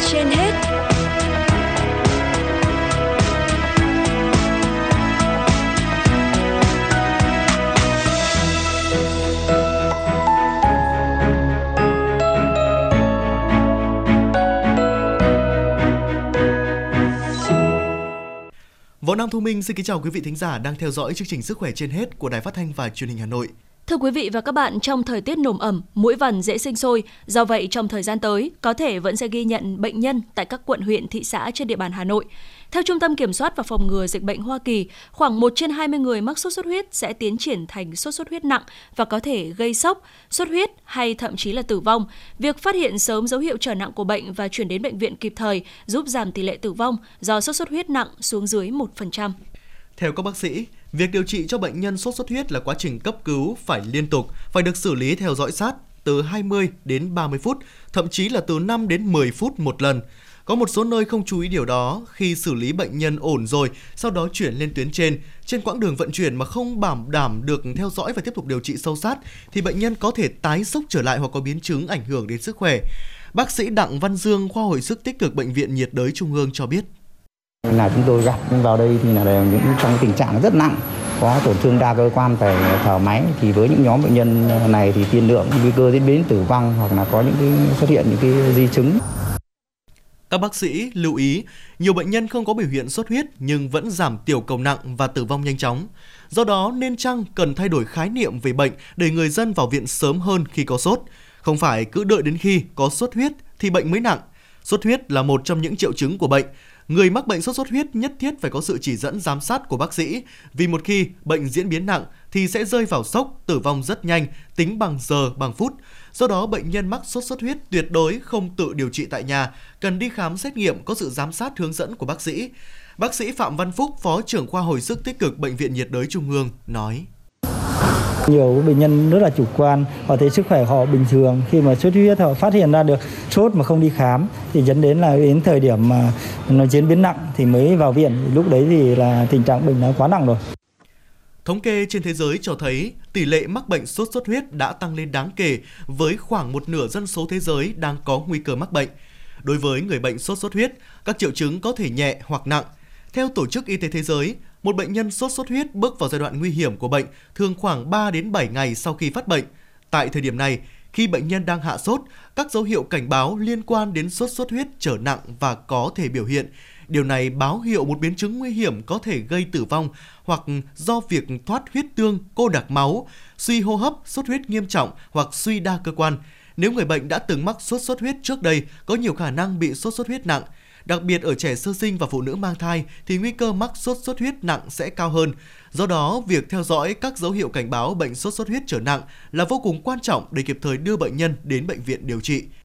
trên hết Võ Nam Thu Minh xin kính chào quý vị thính giả đang theo dõi chương trình Sức khỏe trên hết của Đài Phát thanh và Truyền hình Hà Nội. Thưa quý vị và các bạn, trong thời tiết nồm ẩm, mũi vằn dễ sinh sôi, do vậy trong thời gian tới có thể vẫn sẽ ghi nhận bệnh nhân tại các quận huyện, thị xã trên địa bàn Hà Nội. Theo Trung tâm Kiểm soát và Phòng ngừa Dịch bệnh Hoa Kỳ, khoảng 1 trên 20 người mắc sốt xuất huyết sẽ tiến triển thành sốt xuất huyết nặng và có thể gây sốc, xuất huyết hay thậm chí là tử vong. Việc phát hiện sớm dấu hiệu trở nặng của bệnh và chuyển đến bệnh viện kịp thời giúp giảm tỷ lệ tử vong do sốt xuất huyết nặng xuống dưới 1%. Theo các bác sĩ, việc điều trị cho bệnh nhân sốt xuất huyết là quá trình cấp cứu phải liên tục, phải được xử lý theo dõi sát từ 20 đến 30 phút, thậm chí là từ 5 đến 10 phút một lần. Có một số nơi không chú ý điều đó khi xử lý bệnh nhân ổn rồi, sau đó chuyển lên tuyến trên. Trên quãng đường vận chuyển mà không bảo đảm được theo dõi và tiếp tục điều trị sâu sát thì bệnh nhân có thể tái sốc trở lại hoặc có biến chứng ảnh hưởng đến sức khỏe. Bác sĩ Đặng Văn Dương, khoa hồi sức tích cực bệnh viện nhiệt đới Trung ương cho biết. Là chúng tôi gặp vào đây thì là đều những trong tình trạng rất nặng, có tổn thương đa cơ quan phải thở máy thì với những nhóm bệnh nhân này thì tiên lượng nguy cơ diễn biến tử vong hoặc là có những cái xuất hiện những cái di chứng các bác sĩ lưu ý, nhiều bệnh nhân không có biểu hiện sốt huyết nhưng vẫn giảm tiểu cầu nặng và tử vong nhanh chóng. Do đó nên chăng cần thay đổi khái niệm về bệnh để người dân vào viện sớm hơn khi có sốt, không phải cứ đợi đến khi có sốt huyết thì bệnh mới nặng. Sốt huyết là một trong những triệu chứng của bệnh. Người mắc bệnh sốt xuất huyết nhất thiết phải có sự chỉ dẫn giám sát của bác sĩ, vì một khi bệnh diễn biến nặng thì sẽ rơi vào sốc, tử vong rất nhanh, tính bằng giờ, bằng phút. Do đó, bệnh nhân mắc sốt xuất huyết tuyệt đối không tự điều trị tại nhà, cần đi khám xét nghiệm có sự giám sát hướng dẫn của bác sĩ. Bác sĩ Phạm Văn Phúc, Phó trưởng khoa hồi sức tích cực Bệnh viện nhiệt đới Trung ương nói. Nhiều bệnh nhân rất là chủ quan, họ thấy sức khỏe họ bình thường. Khi mà sốt huyết họ phát hiện ra được sốt mà không đi khám thì dẫn đến là đến thời điểm mà nó diễn biến nặng thì mới vào viện. Lúc đấy thì là tình trạng bệnh nó quá nặng rồi. Thống kê trên thế giới cho thấy tỷ lệ mắc bệnh sốt xuất huyết đã tăng lên đáng kể với khoảng một nửa dân số thế giới đang có nguy cơ mắc bệnh. Đối với người bệnh sốt xuất huyết, các triệu chứng có thể nhẹ hoặc nặng. Theo Tổ chức Y tế Thế giới, một bệnh nhân sốt xuất huyết bước vào giai đoạn nguy hiểm của bệnh thường khoảng 3 đến 7 ngày sau khi phát bệnh. Tại thời điểm này, khi bệnh nhân đang hạ sốt, các dấu hiệu cảnh báo liên quan đến sốt xuất huyết trở nặng và có thể biểu hiện. Điều này báo hiệu một biến chứng nguy hiểm có thể gây tử vong hoặc do việc thoát huyết tương, cô đặc máu, suy hô hấp, sốt huyết nghiêm trọng hoặc suy đa cơ quan. Nếu người bệnh đã từng mắc sốt xuất huyết trước đây, có nhiều khả năng bị sốt xuất huyết nặng. Đặc biệt ở trẻ sơ sinh và phụ nữ mang thai thì nguy cơ mắc sốt xuất huyết nặng sẽ cao hơn. Do đó, việc theo dõi các dấu hiệu cảnh báo bệnh sốt xuất huyết trở nặng là vô cùng quan trọng để kịp thời đưa bệnh nhân đến bệnh viện điều trị.